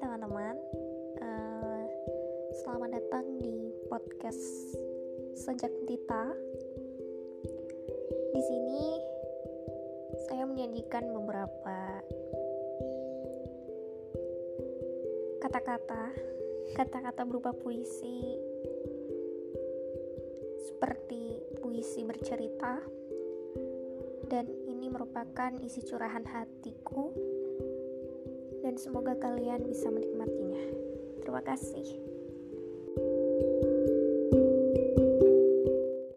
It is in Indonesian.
teman-teman. Uh, Selamat datang di podcast Sejak Tita Di sini saya menyajikan beberapa kata-kata Kata-kata berupa puisi Seperti puisi bercerita Dan ini merupakan isi curahan hatiku dan semoga kalian bisa menikmatinya. Terima kasih.